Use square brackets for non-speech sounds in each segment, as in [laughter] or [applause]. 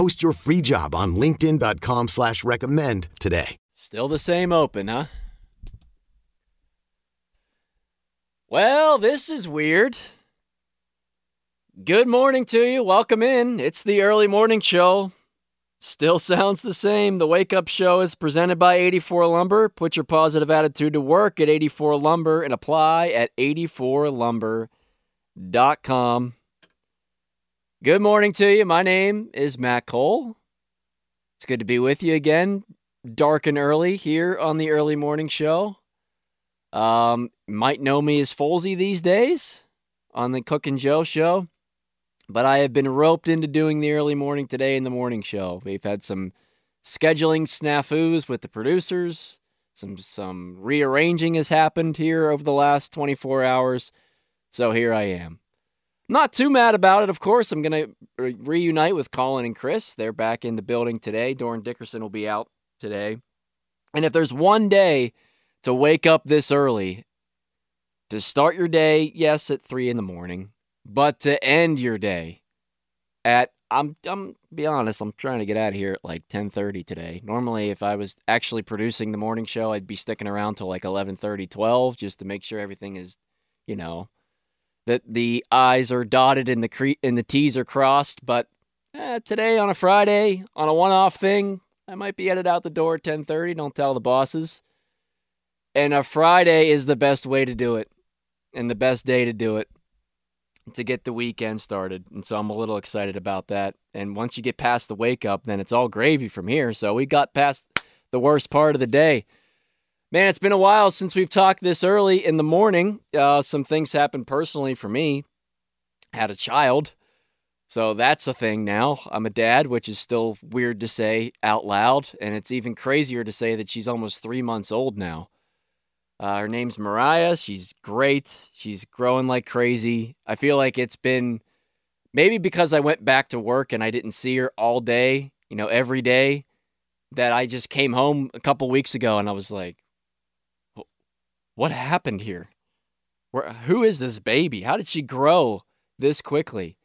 Post your free job on LinkedIn.com slash recommend today. Still the same open, huh? Well, this is weird. Good morning to you. Welcome in. It's the early morning show. Still sounds the same. The wake up show is presented by 84 Lumber. Put your positive attitude to work at 84 Lumber and apply at 84lumber.com. Good morning to you. My name is Matt Koll. It's good to be with you again, dark and early here on the early morning show. Um, might know me as Folsey these days on the Cook and Joe show, but I have been roped into doing the early morning today in the morning show. We've had some scheduling snafus with the producers. Some some rearranging has happened here over the last 24 hours. So here I am. Not too mad about it, of course. I'm going to re- reunite with Colin and Chris. They're back in the building today. Dorin Dickerson will be out today. And if there's one day to wake up this early, to start your day, yes, at three in the morning, but to end your day at I'm I'm be honest, I'm trying to get out of here at like 10:30 today. Normally if I was actually producing the morning show, I'd be sticking around till like 11:30, 12 just to make sure everything is, you know, that the I's are dotted and the cre- and the T's are crossed. But eh, today on a Friday, on a one-off thing, I might be headed out the door at 10:30. Don't tell the bosses. And a Friday is the best way to do it, and the best day to do it to get the weekend started. And so I'm a little excited about that. And once you get past the wake up, then it's all gravy from here. So we got past the worst part of the day. Man, it's been a while since we've talked this early in the morning. Uh, some things happened personally for me. Had a child. So that's a thing now. I'm a dad, which is still weird to say out loud. And it's even crazier to say that she's almost three months old now. Uh, her name's Mariah. She's great. She's growing like crazy. I feel like it's been maybe because I went back to work and I didn't see her all day, you know, every day, that I just came home a couple weeks ago and I was like, what happened here? Where, who is this baby? How did she grow this quickly?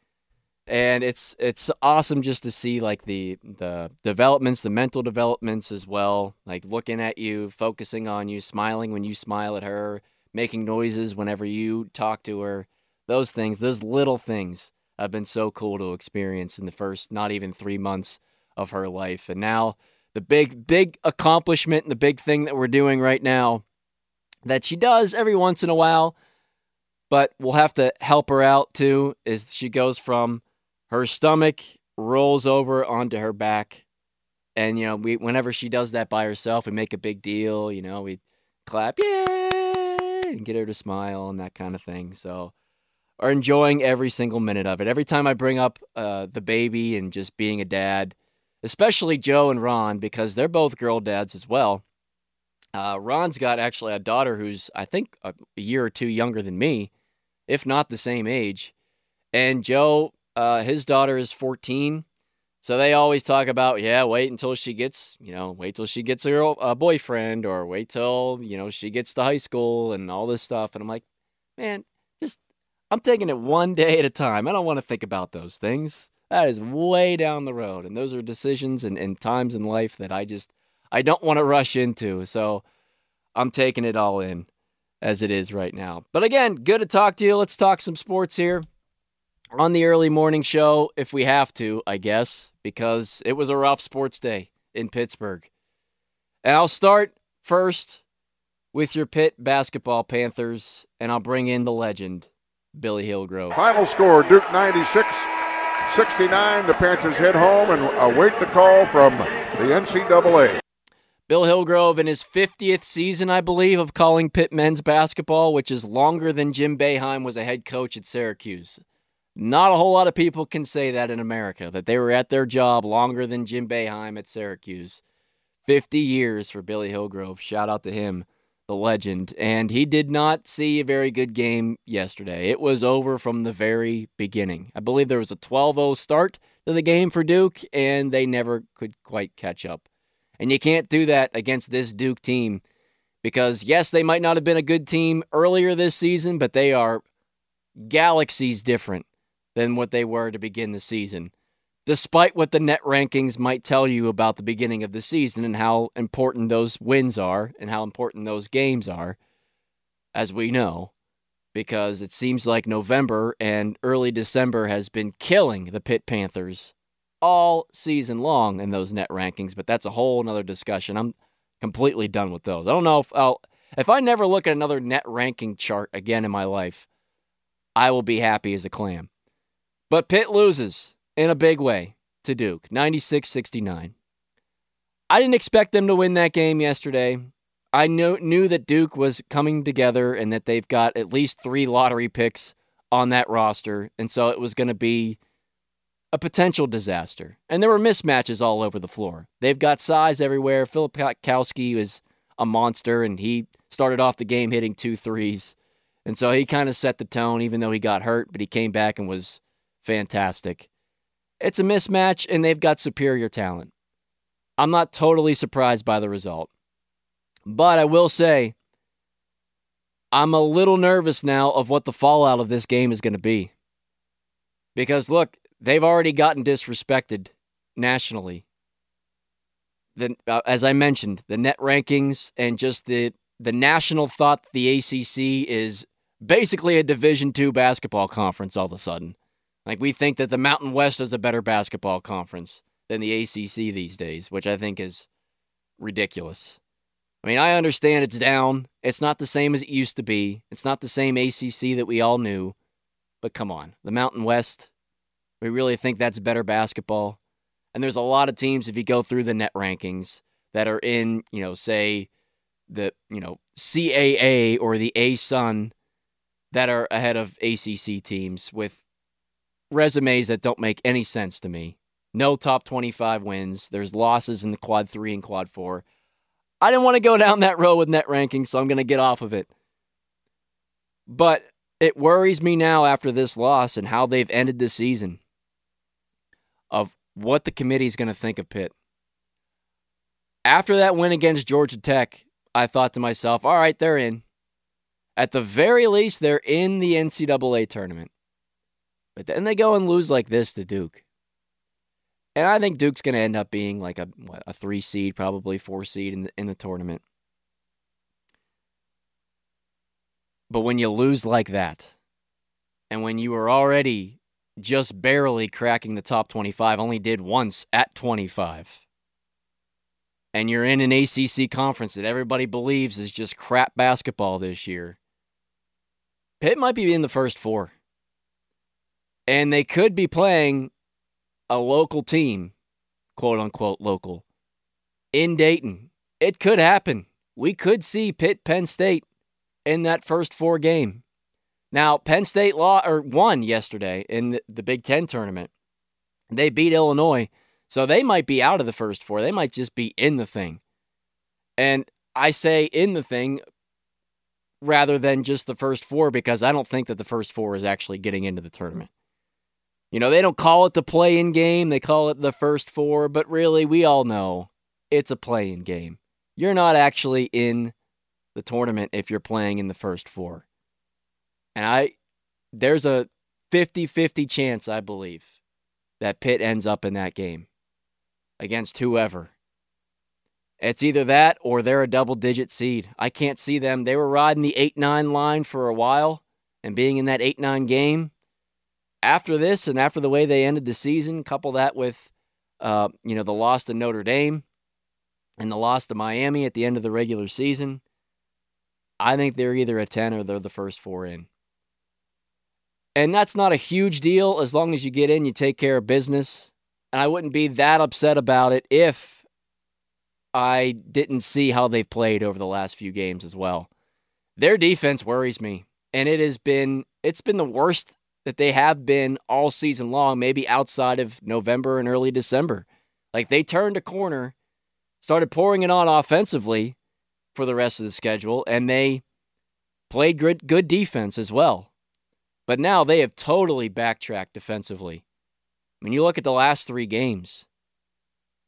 And it's it's awesome just to see like the the developments, the mental developments as well. Like looking at you, focusing on you, smiling when you smile at her, making noises whenever you talk to her. Those things, those little things have been so cool to experience in the first not even 3 months of her life. And now the big big accomplishment and the big thing that we're doing right now that she does every once in a while, but we'll have to help her out too. Is she goes from her stomach rolls over onto her back, and you know we whenever she does that by herself, we make a big deal. You know we clap, yay, and get her to smile and that kind of thing. So are enjoying every single minute of it. Every time I bring up uh, the baby and just being a dad, especially Joe and Ron, because they're both girl dads as well. Uh, Ron's got actually a daughter who's, I think, a, a year or two younger than me, if not the same age. And Joe, uh, his daughter is 14. So they always talk about, yeah, wait until she gets, you know, wait till she gets a, girl, a boyfriend or wait till, you know, she gets to high school and all this stuff. And I'm like, man, just, I'm taking it one day at a time. I don't want to think about those things. That is way down the road. And those are decisions and, and times in life that I just, I don't want to rush into. So I'm taking it all in as it is right now. But again, good to talk to you. Let's talk some sports here on the early morning show if we have to, I guess, because it was a rough sports day in Pittsburgh. And I'll start first with your Pitt basketball Panthers, and I'll bring in the legend, Billy Hillgrove. Final score Duke 96, 69. The Panthers head home and await the call from the NCAA. Bill Hillgrove in his 50th season, I believe, of calling Pitt men's basketball, which is longer than Jim Boeheim was a head coach at Syracuse. Not a whole lot of people can say that in America, that they were at their job longer than Jim Boeheim at Syracuse. 50 years for Billy Hillgrove. Shout out to him, the legend. And he did not see a very good game yesterday. It was over from the very beginning. I believe there was a 12 0 start to the game for Duke, and they never could quite catch up. And you can't do that against this Duke team because, yes, they might not have been a good team earlier this season, but they are galaxies different than what they were to begin the season. Despite what the net rankings might tell you about the beginning of the season and how important those wins are and how important those games are, as we know, because it seems like November and early December has been killing the Pitt Panthers all season long in those net rankings, but that's a whole nother discussion. I'm completely done with those. I don't know if I'll if I never look at another net ranking chart again in my life, I will be happy as a clam. But Pitt loses in a big way to Duke, 96-69. I didn't expect them to win that game yesterday. I knew knew that Duke was coming together and that they've got at least 3 lottery picks on that roster, and so it was going to be a potential disaster. And there were mismatches all over the floor. They've got size everywhere. Philip Kwiatkowski is a monster, and he started off the game hitting two threes. And so he kind of set the tone, even though he got hurt, but he came back and was fantastic. It's a mismatch, and they've got superior talent. I'm not totally surprised by the result. But I will say, I'm a little nervous now of what the fallout of this game is going to be. Because look, they've already gotten disrespected nationally. The, uh, as I mentioned, the net rankings and just the the national thought the ACC is basically a Division two basketball conference. All of a sudden, like we think that the Mountain West is a better basketball conference than the ACC these days, which I think is ridiculous. I mean, I understand it's down. It's not the same as it used to be. It's not the same ACC that we all knew. But come on, the Mountain West we really think that's better basketball. And there's a lot of teams, if you go through the net rankings, that are in, you know, say the, you know, CAA or the ASUN that are ahead of ACC teams with resumes that don't make any sense to me. No top 25 wins. There's losses in the quad three and quad four. I didn't want to go [laughs] down that road with net rankings, so I'm going to get off of it. But it worries me now after this loss and how they've ended the season what the committee is going to think of Pitt. After that win against Georgia Tech, I thought to myself, all right, they're in. At the very least, they're in the NCAA tournament. But then they go and lose like this to Duke. And I think Duke's going to end up being like a what, a three seed, probably four seed in the, in the tournament. But when you lose like that, and when you are already just barely cracking the top 25, only did once at 25. And you're in an ACC conference that everybody believes is just crap basketball this year. Pitt might be in the first four. And they could be playing a local team, quote unquote local, in Dayton. It could happen. We could see Pitt Penn State in that first four game. Now, Penn State law or won yesterday in the, Big Ten tournament. They beat Illinois, so they might be out of the first four. They might just be in the thing. And I say in the thing rather than just the first four because I don't think that the first four is actually getting into the tournament. You know, they don't call it the play in game, they call it the first four, but really, we all know it's a play in game. You're not actually in the tournament if you're playing in the first four. And I there's a 50-50 chance, I believe, that Pitt ends up in that game against whoever. It's either that or they're a double digit seed. I can't see them. They were riding the 8 9 line for a while and being in that 8 9 game. After this and after the way they ended the season, couple that with, uh, you know, the loss to Notre Dame, and the loss to Miami at the end of the regular season, I think they're either a 10 or they're the first four in. And that's not a huge deal as long as you get in, you take care of business. And I wouldn't be that upset about it if I didn't see how they've played over the last few games as well. Their defense worries me, and it has been it's been the worst that they have been all season long, maybe outside of November and early December. Like they turned a corner, started pouring it on offensively for the rest of the schedule, and they played good good defense as well. But now they have totally backtracked defensively. When you look at the last three games,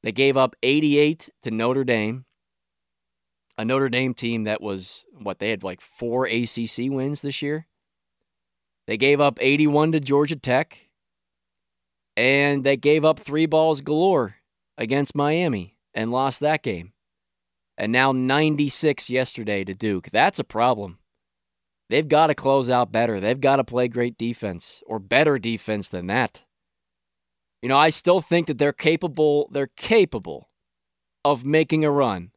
they gave up 88 to Notre Dame, a Notre Dame team that was what they had like four ACC wins this year. They gave up 81 to Georgia Tech, and they gave up three balls galore against Miami and lost that game. And now 96 yesterday to Duke. That's a problem. They've got to close out better. They've got to play great defense or better defense than that. You know, I still think that they're capable, they're capable of making a run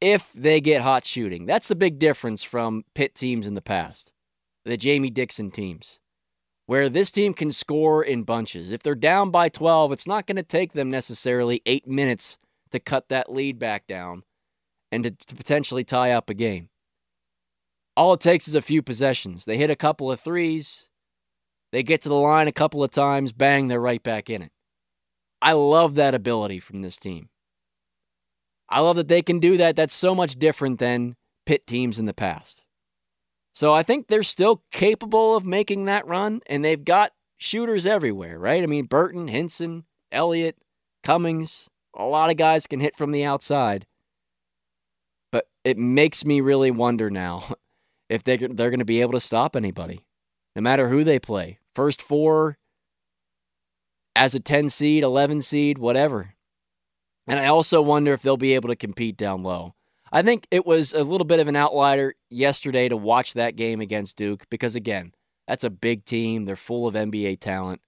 if they get hot shooting. That's the big difference from Pitt teams in the past, the Jamie Dixon teams, where this team can score in bunches. If they're down by 12, it's not going to take them necessarily eight minutes to cut that lead back down and to, to potentially tie up a game. All it takes is a few possessions. They hit a couple of threes, they get to the line a couple of times, bang, they're right back in it. I love that ability from this team. I love that they can do that. That's so much different than pit teams in the past. So I think they're still capable of making that run, and they've got shooters everywhere, right? I mean, Burton, Hinson, Elliott, Cummings, a lot of guys can hit from the outside. But it makes me really wonder now [laughs] if they, they're going to be able to stop anybody no matter who they play. First four as a 10 seed, 11 seed, whatever. And I also wonder if they'll be able to compete down low. I think it was a little bit of an outlier yesterday to watch that game against Duke because, again, that's a big team. They're full of NBA talent.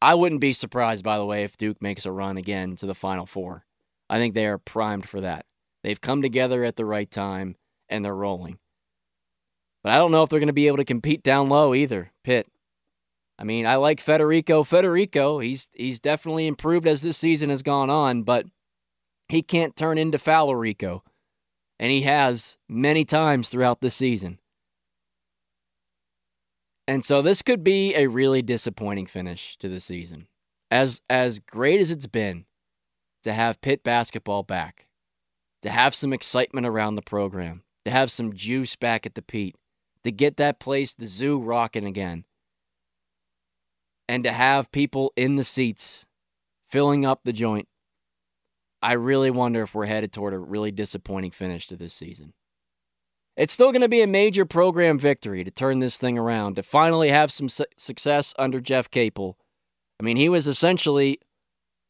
I wouldn't be surprised, by the way, if Duke makes a run again to the Final Four. I think they are primed for that. They've come together at the right time and they're rolling. But I don't know if they're going to be able to compete down low either, Pitt. I mean, I like Federiko. Federiko, he's he's definitely improved as this season has gone on, but he can't turn into Fowlerico. And he has many times throughout the season. And so this could be a really disappointing finish to the season. As as great as it's been to have Pitt basketball back, to have some excitement around the program, to have some juice back at the Pete, to get that place, the zoo, rocking again. And to have people in the seats filling up the joint. I really wonder if we're headed toward a really disappointing finish to this season. It's still going to be a major program victory to turn this thing around, to finally have some su- success under Jeff Capel. I mean, he was essentially,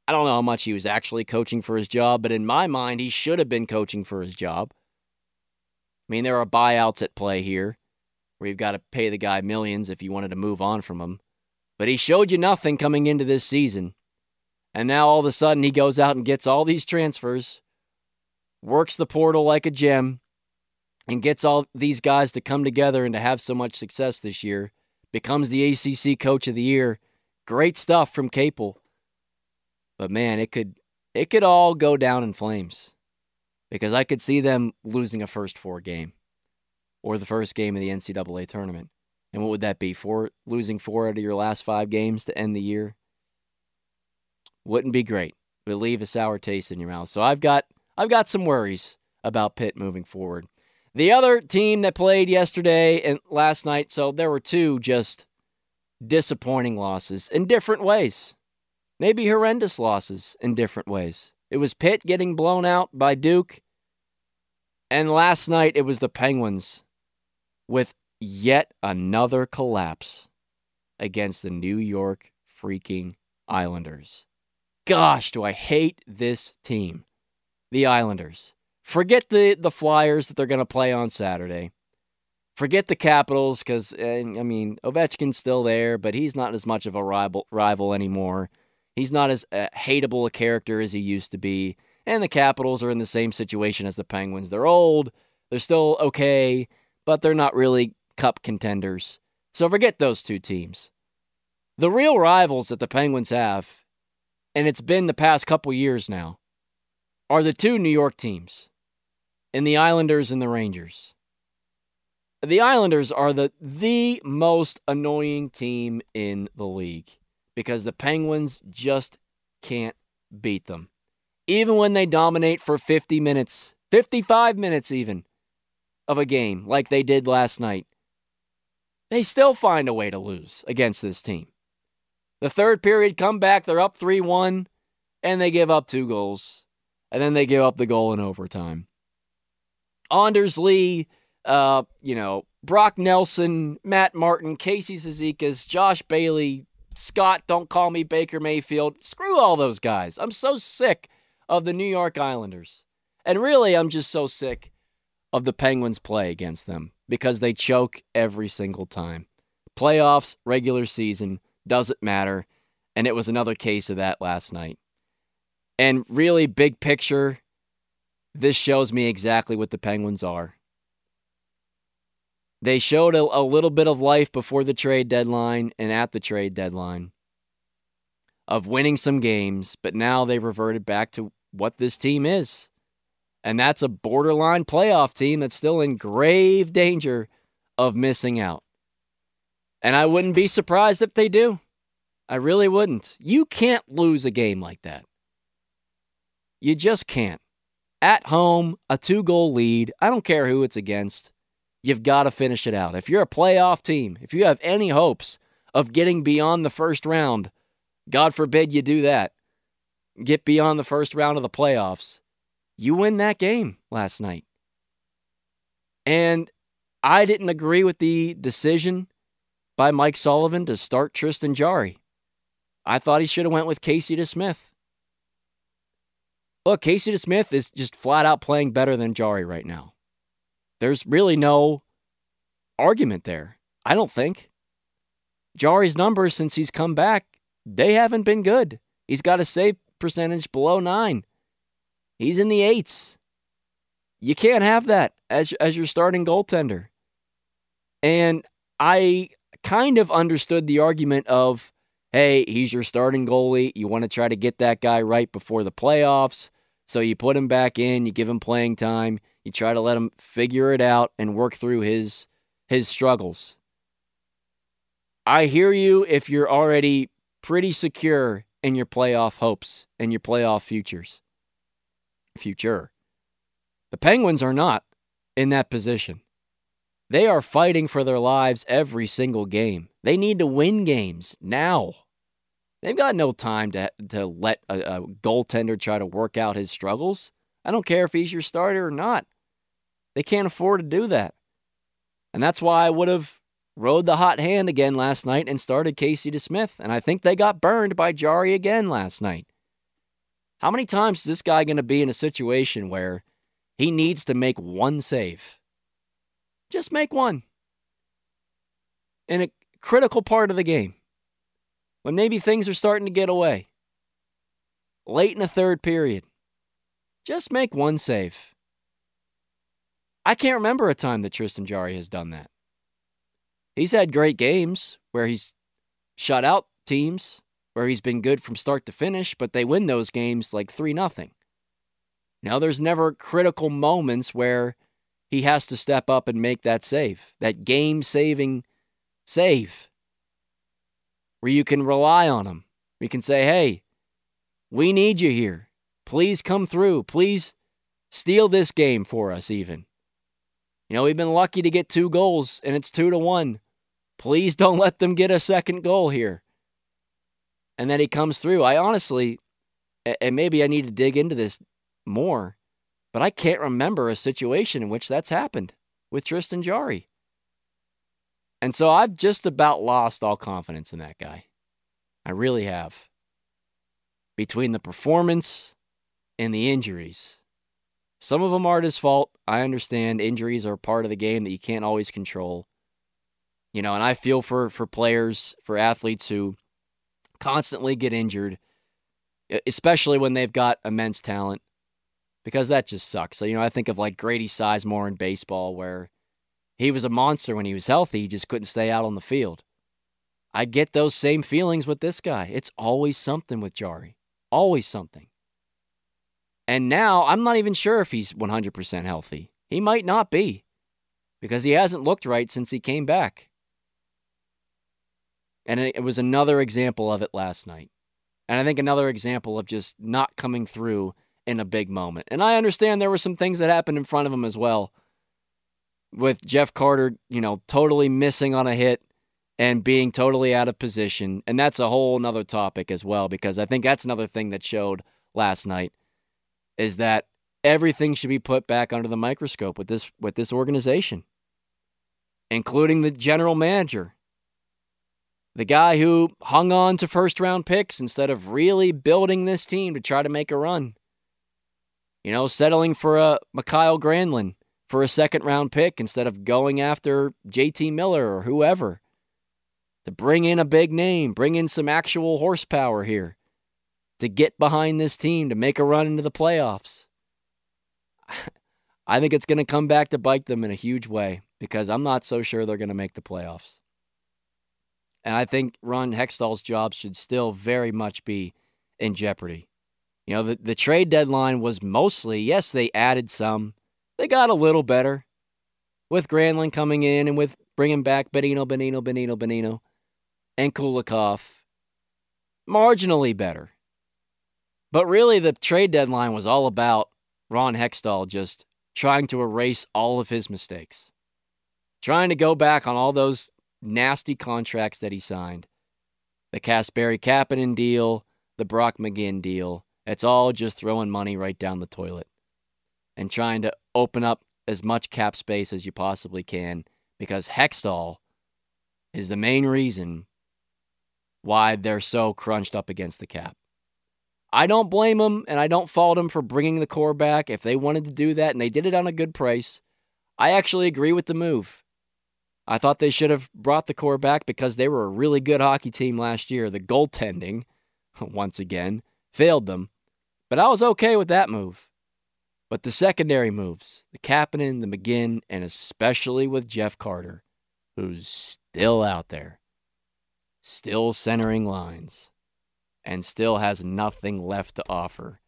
I don't know how much he was actually coaching for his job, but in my mind, he should have been coaching for his job. I mean, there are buyouts at play here where you've got to pay the guy millions if you wanted to move on from him. But he showed you nothing coming into this season. And now all of a sudden he goes out and gets all these transfers, works the portal like a gem, and gets all these guys to come together and to have so much success this year. Becomes the ACC coach of the year. Great stuff from Capel. But man, it could it could all go down in flames because I could see them losing a first four game or the first game of the NCAA tournament. And what would that be? For losing four out of your last five games to end the year? Wouldn't be great. It leave a sour taste in your mouth. So I've got I've got some worries about Pitt moving forward. The other team that played yesterday and last night, so there were two just disappointing losses in different ways. Maybe horrendous losses in different ways. It was Pitt getting blown out by Duke. And last night it was the Penguins with yet another collapse against the New York freaking Islanders. Gosh, do I hate this team. The Islanders. Forget the, the Flyers that they're going to play on Saturday. Forget the Capitals because, uh, I mean, Ovechkin's still there, but he's not as much of a rival, rival anymore. He's not as uh, hateable a character as he used to be. And the Capitals are in the same situation as the Penguins. They're old, they're still okay, but they're not really cup contenders. So forget those two teams. The real rivals that the Penguins have, and it's been the past couple years now, are the two New York teams, and the Islanders and the Rangers. The Islanders are the the most annoying team in the league because the Penguins just can't beat them. Even when they dominate for 50 minutes, 55 minutes even of a game like they did last night, they still find a way to lose against this team. The third period come back, they're up 3 1, and they give up two goals. And then they give up the goal in overtime. Anders Lee uh, you know, Brock Nelson, Matt Martin, Casey Cizikas, Josh Bailey, Scott, don't call me Baker Mayfield. Screw all those guys. I'm so sick of the New York Islanders. And really, I'm just so sick of the Penguins' play against them because they choke every single time. Playoffs, regular season, doesn't matter. And it was another case of that last night. And really, big picture, this shows me exactly what the Penguins are. They showed a, a little bit of life before the trade deadline and at the trade deadline of winning some games, but now they've reverted back to what this team is. And that's a borderline playoff team that's still in grave danger of missing out. And I wouldn't be surprised if they do. I really wouldn't. You can't lose a game like that. You just can't. At home, a two goal lead. I don't care who it's against. You've got to finish it out. If you're a playoff team, if you have any hopes of getting beyond the first round, God forbid you do that, get beyond the first round of the playoffs, you win that game last night. And I didn't agree with the decision by Mike Sullivan to start Tristan Jarry. I thought he should have went with Casey DeSmith. Look, Casey DeSmith is just flat out playing better than Jarry right now. There's really no argument there. I don't think. Jarry's numbers since he's come back, they haven't been good. He's got a save percentage below nine. He's in the eights. You can't have that as as your starting goaltender. And I kind of understood the argument of, hey, he's your starting goalie. You want to try to get that guy right before the playoffs. So you put him back in, you give him playing time. You try to let him figure it out and work through his his struggles. I hear you if you're already pretty secure in your playoff hopes and your playoff futures. Future. The Penguins are not in that position. They are fighting for their lives every single game. They need to win games now. They've got no time to, to let a, a goaltender try to work out his struggles. I don't care if he's your starter or not. They can't afford to do that. And that's why I would have rode the hot hand again last night and started Casey DeSmith. And I think they got burned by Jarry again last night. How many times is this guy going to be in a situation where he needs to make one save? Just make one. In a critical part of the game. When maybe things are starting to get away. Late in the third period. Just make one save. I can't remember a time that Tristan Jarry has done that. He's had great games where he's shut out teams, where he's been good from start to finish, but they win those games like 3 nothing. Now there's never critical moments where he has to step up and make that save, that game-saving save. Where you can rely on him. We can say, "Hey, we need you here. Please come through. Please steal this game for us even." You know, we've been lucky to get two goals, and it's two to one. Please don't let them get a second goal here. And then he comes through. I honestly, and maybe I need to dig into this more, but I can't remember a situation in which that's happened with Tristan Jarry. And so I've just about lost all confidence in that guy. I really have. Between the performance and the injuries. Some of them aren't his fault. I understand injuries are part of the game that you can't always control. You know, and I feel for for players, for athletes who constantly get injured, especially when they've got immense talent. because that just sucks. So, you know, I think of like Grady Sizemore in baseball where he was a monster when he was healthy, he just couldn't stay out on the field. I get those same feelings with this guy. It's always something with Jarry, Always something. And now I'm not even sure if he's 100% healthy. He might not be because he hasn't looked right since he came back. And it was another example of it last night. And I think another example of just not coming through in a big moment. And I understand there were some things that happened in front of him as well. With Jeff Carter, you know, totally missing on a hit and being totally out of position. And that's a whole nother topic as well, because I think that's another thing that showed last night is that everything should be put back under the microscope with this with this organization, including the general manager. The guy who hung on to first round picks instead of really building this team to try to make a run. You know, settling for a Mikael Granlund for a second round pick instead of going after JT Miller or whoever to bring in a big name, bring in some actual horsepower here, to get behind this team, to make a run into the playoffs. [laughs] I think it's going to come back to bite them in a huge way because I'm not so sure they're going to make the playoffs. And I think Ron Hextall's job should still very much be in jeopardy. You know, the, the trade deadline was mostly, yes, they added some. They got a little better with Granlund coming in and with bringing back Bonino, Bonino, Bonino, Bonino and Kulikov marginally better. But really, the trade deadline was all about Ron Hextall just trying to erase all of his mistakes, trying to go back on all those nasty contracts that he signed the Kasperi Kapanen deal, the Brock McGinn deal. It's all just throwing money right down the toilet and trying to open up as much cap space as you possibly can because Hextall is the main reason why they're so crunched up against the cap. I don't blame them and I don't fault them for bringing the core back if they wanted to do that and they did it on a good price. I actually agree with the move. I thought they should have brought the core back because they were a really good hockey team last year. The goaltending, [laughs] once again, failed them. But I was okay with that move. But the secondary moves, the Kapanen, the McGinn, and especially with Jeff Carter, who's still out there still centering lines, and still has nothing left to offer.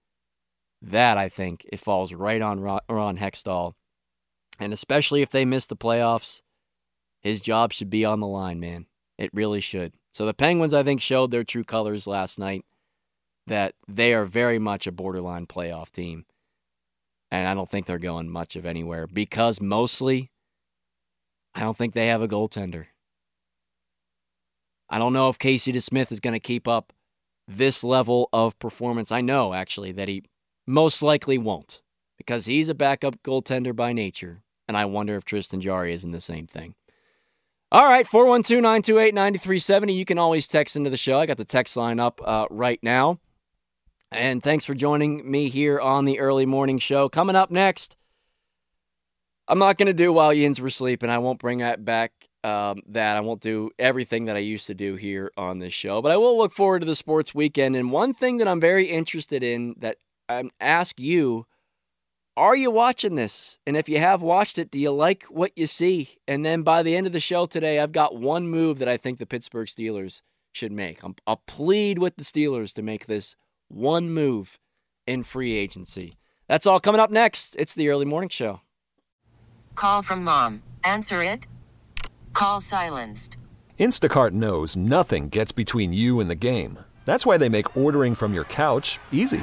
That, I think, it falls right on Ron Hextall. And especially if they miss the playoffs, his job should be on the line, man. It really should. So the Penguins, I think, showed their true colors last night that they are very much a borderline playoff team. And I don't think they're going much of anywhere because mostly I don't think they have a goaltender. I don't know if Casey DeSmith is going to keep up this level of performance. I know, actually, that he most likely won't because he's a backup goaltender by nature. And I wonder if Tristan Jarry is in the same thing. All right, 412 928 9370. You can always text into the show. I got the text line up uh, right now. And thanks for joining me here on the early morning show. Coming up next, I'm not going to do while Yins were sleeping. I won't bring that back um, that I won't do everything that I used to do here on this show, but I will look forward to the sports weekend. And one thing that I'm very interested in that I ask you are you watching this? And if you have watched it, do you like what you see? And then by the end of the show today, I've got one move that I think the Pittsburgh Steelers should make. i will plead with the Steelers to make this one move in free agency. That's all coming up next. It's the early morning show. Call from mom. Answer it. Call silenced. Instacart knows nothing gets between you and the game. That's why they make ordering from your couch easy.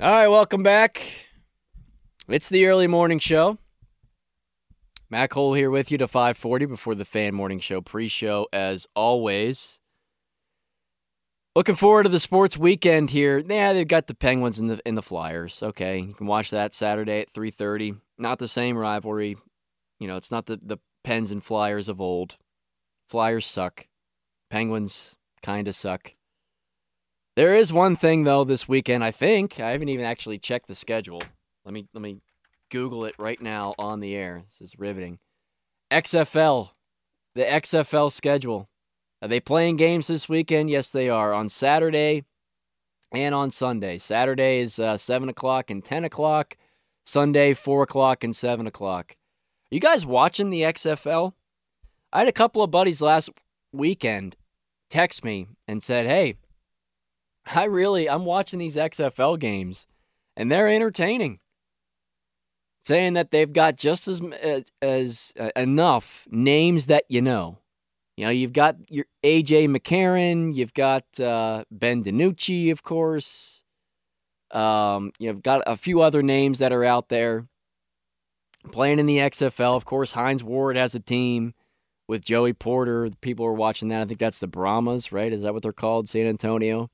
All right, welcome back. It's the early morning show. Matt Koll here with you to 540 before the fan morning show pre-show as always. Looking forward to the sports weekend here. Yeah, they've got the Penguins and the in the Flyers. Okay, you can watch that Saturday at 3:30. Not the same rivalry. You know, it's not the the Pens and Flyers of old. Flyers suck. Penguins kind of suck. There is one thing though this weekend. I think I haven't even actually checked the schedule. Let me let me Google it right now on the air. This is riveting. XFL, the XFL schedule. Are they playing games this weekend? Yes, they are. On Saturday and on Sunday. Saturday is uh, seven o'clock and ten o'clock. Sunday four o'clock and seven o'clock. Are you guys watching the XFL? I had a couple of buddies last weekend text me and said, "Hey, [laughs] I really I'm watching these XFL games and they're entertaining." Saying that they've got just as as, as uh, enough names that you know. You know, you've got your AJ McCarron, you've got uh, Ben DiNucci, of course. Um, you've got a few other names that are out there playing in the XFL. Of course, Hines Ward has a team with Joey Porter. People are watching that. I think that's the Brahmas, right? Is that what they're called? San Antonio.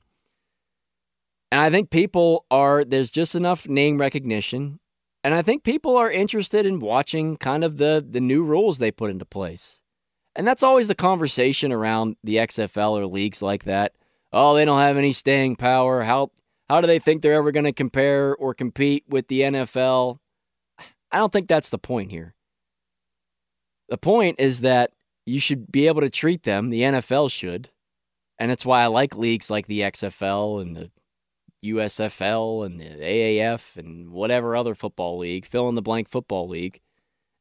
And I think people are, there's just enough name recognition. And I think people are interested in watching kind of the, the new rules they put into place. And that's always the conversation around the XFL or leagues like that. Oh, they don't have any staying power. How how do they think they're ever going to compare or compete with the NFL? I don't think that's the point here. The point is that you should be able to treat them, the NFL should. And that's why I like leagues like the XFL and the USFL and the AAF and whatever other football league, fill in the blank football league,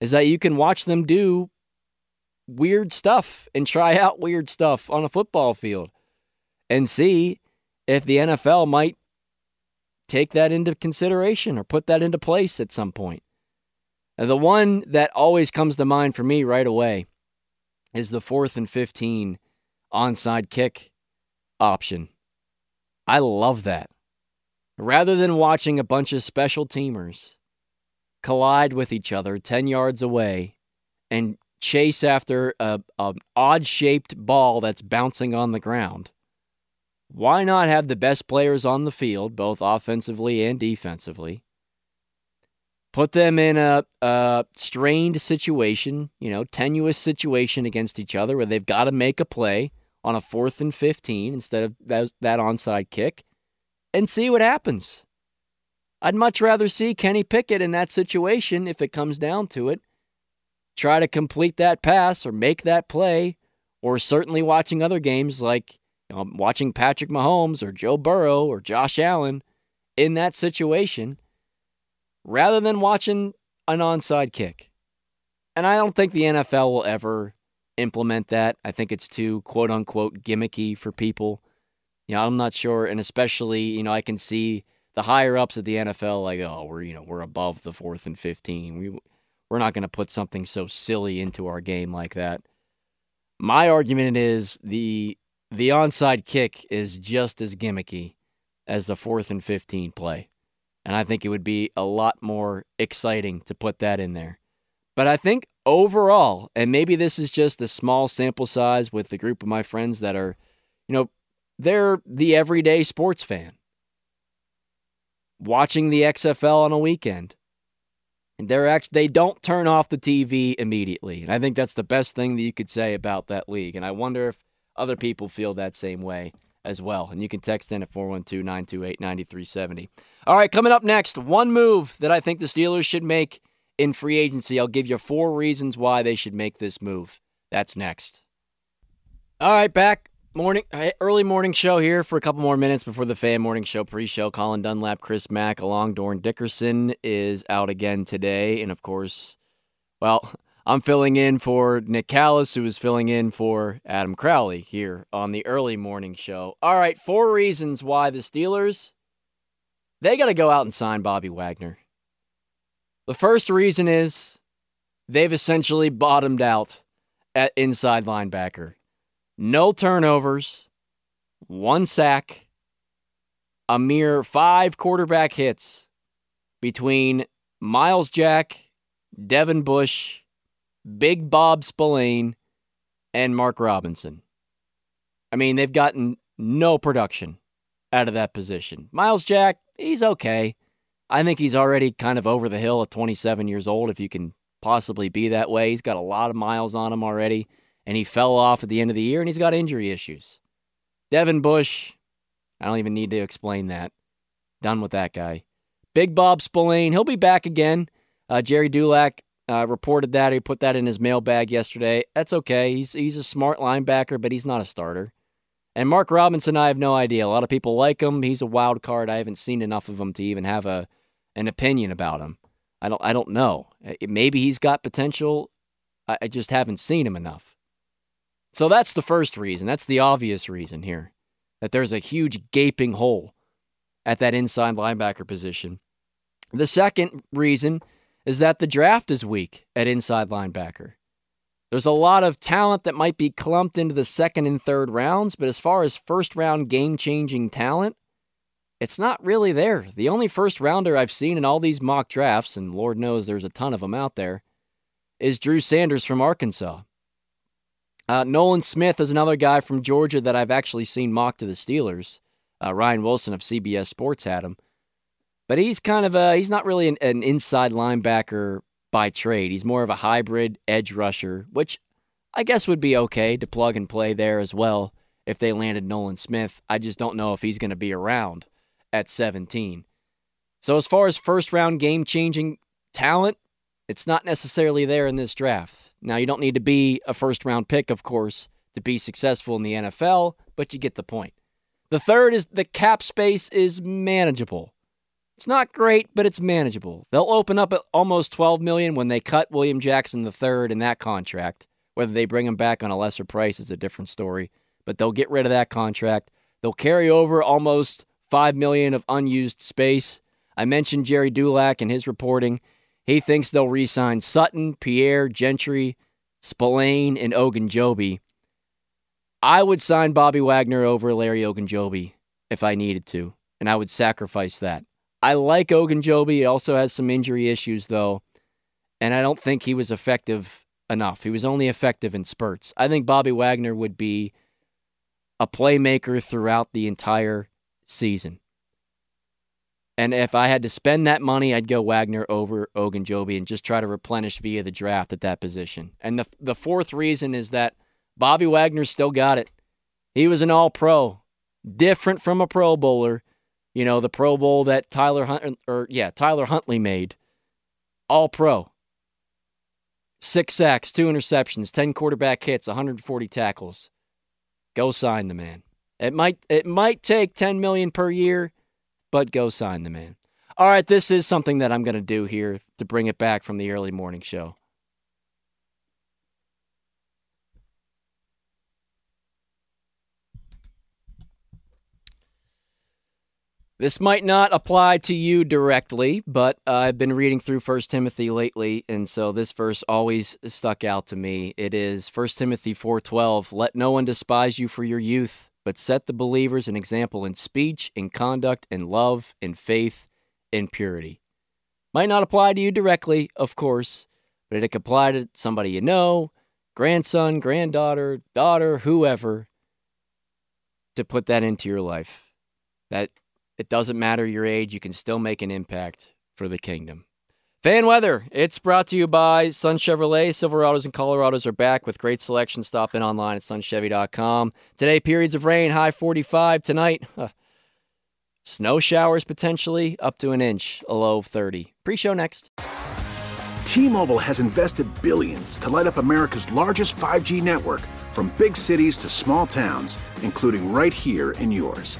is that you can watch them do weird stuff and try [laughs] out weird stuff on a football field and see if the NFL might take that into consideration or put that into place at some point. the one that always comes to mind for me right away is the fourth and 15 onside kick option. I love that. Rather than watching a bunch of special teamers collide with each other 10 yards away and chase after a, odd shaped ball that's bouncing on the ground. Why not have the best players on the field, both offensively and defensively? Put them in a, a strained situation, you know, tenuous situation against each other where they've got to make a play on a fourth and 15 instead of that, that onside kick and see what happens. I'd much rather see Kenny Pickett in that situation if it comes down to it try to complete that pass or make that play, or certainly watching other games like you know, watching Patrick Mahomes or Joe Burrow or Josh Allen in that situation, rather than watching an onside kick. And I don't think the NFL will ever implement that. I think it's too quote unquote gimmicky for people. You know, I'm not sure, and especially, you know, I can see the higher ups at the NFL like, oh, we're you know we're above the fourth and fifteen. We we're not going to put something so silly into our game like that. My argument is the the onside kick is just as gimmicky as the fourth and 15 play. And I think it would be a lot more exciting to put that in there. But I think overall, and maybe this is just a small sample size with the group of my friends that are, you know, they're the everyday sports fan. Watching the XFL on a weekend, they're actually they don't turn off the TV immediately. And I think that's the best thing that you could say about that league. And I wonder if other people feel that same way as well. And you can text in at 412-928-9370. All right, coming up next, one move that I think the Steelers should make in free agency. I'll give you four reasons why they should make this move. That's next. All right, back morning early morning show here for a couple more minutes before the fan morning show pre-show. Colin Dunlap, Chris Mack, along Dorin Dickerson is out again today, and of course, well, [laughs] I'm filling in for Nick Callis, who is filling in for Adam Crowley here on the early morning show. All right, four reasons why the Steelers they got to go out and sign Bobby Wagner. The first reason is they've essentially bottomed out at inside linebacker. No turnovers, one sack, a mere five quarterback hits between Myles Jack, Devin Bush, Big Bob Spillane, and Mark Robinson. I mean, they've gotten no production out of that position. Myles Jack, he's okay. I think he's already kind of over the hill at 27 years old, if you can possibly be that way. He's got a lot of miles on him already, and he fell off at the end of the year, and he's got injury issues. Devin Bush, I don't even need to explain that. Done with that guy. Big Bob Spillane, he'll be back again. Uh, Gerry Dulac uh, reported that. He put that in his mailbag yesterday. That's okay. He's he's a smart linebacker, but he's not a starter. And Mark Robinson, I have no idea. A lot of people like him. He's a wild card. I haven't seen enough of him to even have a an opinion about him. I don't I don't know. Maybe he's got potential. I, I just haven't seen him enough. So that's the first reason. That's the obvious reason here. That there's a huge gaping hole at that inside linebacker position. The second reason is that the draft is weak at inside linebacker. There's a lot of talent that might be clumped into the second and third rounds, but as far as first round game changing talent, it's not really there. The only first rounder I've seen in all these mock drafts, and Lord knows there's a ton of them out there, is Drew Sanders from Arkansas. Uh, Nolan Smith is another guy from Georgia that I've actually seen mocked to the Steelers. Uh, Ryan Wilson of CBS Sports had him. But he's kind of a he's not really an, an inside linebacker by trade. He's more of a hybrid edge rusher, which I guess would be okay to plug and play there as well if they landed Nolan Smith. I just don't know if he's going to be around at 17. So as far as first round game changing talent, it's not necessarily there in this draft. Now you don't need to be a first round pick, of course, to be successful in the NFL, but you get the point. The third is the cap space is manageable. It's not great, but it's manageable. They'll open up at almost 12 million when they cut William Jackson III in that contract. Whether they bring him back on a lesser price is a different story, but they'll get rid of that contract. They'll carry over almost 5 million of unused space. I mentioned Gerry Dulac in his reporting. He thinks they'll re-sign Sutton, Pierre, Gentry, Spillane, and Ogunjobi. I would sign Bobby Wagner over Larry Ogunjobi if I needed to, and I would sacrifice that. I like Ogunjobi. He also has some injury issues, though, and I don't think he was effective enough. He was only effective in spurts. I think Bobby Wagner would be a playmaker throughout the entire season. And if I had to spend that money, I'd go Wagner over Ogunjobi and just try to replenish via the draft at that position. And the the fourth reason is that Bobby Wagner still got it. He was an all pro, different from a pro bowler you know, the Pro Bowl that Tyler Hunt or yeah, Tyler Huntley made. All pro. Six sacks, two interceptions, 10 quarterback hits, 140 tackles. Go sign the man. It might it might take 10 million per year, but go sign the man. All right, this is something that I'm going to do here to bring it back from the early morning show. This might not apply to you directly, but uh, I've been reading through First Timothy lately, and so this verse always stuck out to me. It is First Timothy 4:12, "Let no one despise you for your youth, but set the believers an example in speech, in conduct, in love, in faith, in purity." Might not apply to you directly, of course, but it could apply to somebody you know, grandson, granddaughter, daughter, whoever, to put that into your life. That it doesn't matter your age, you can still make an impact for the kingdom. Fan weather. It's brought to you by Sun Chevrolet. Silverados and Colorados are back with great selection. Stop in online at sunchevy.com. Today, periods of rain, high 45. Tonight, huh, snow showers potentially up to an inch, a low of 30. Pre show next. T-Mobile has invested billions to light up America's largest 5G network from big cities to small towns, including right here in yours.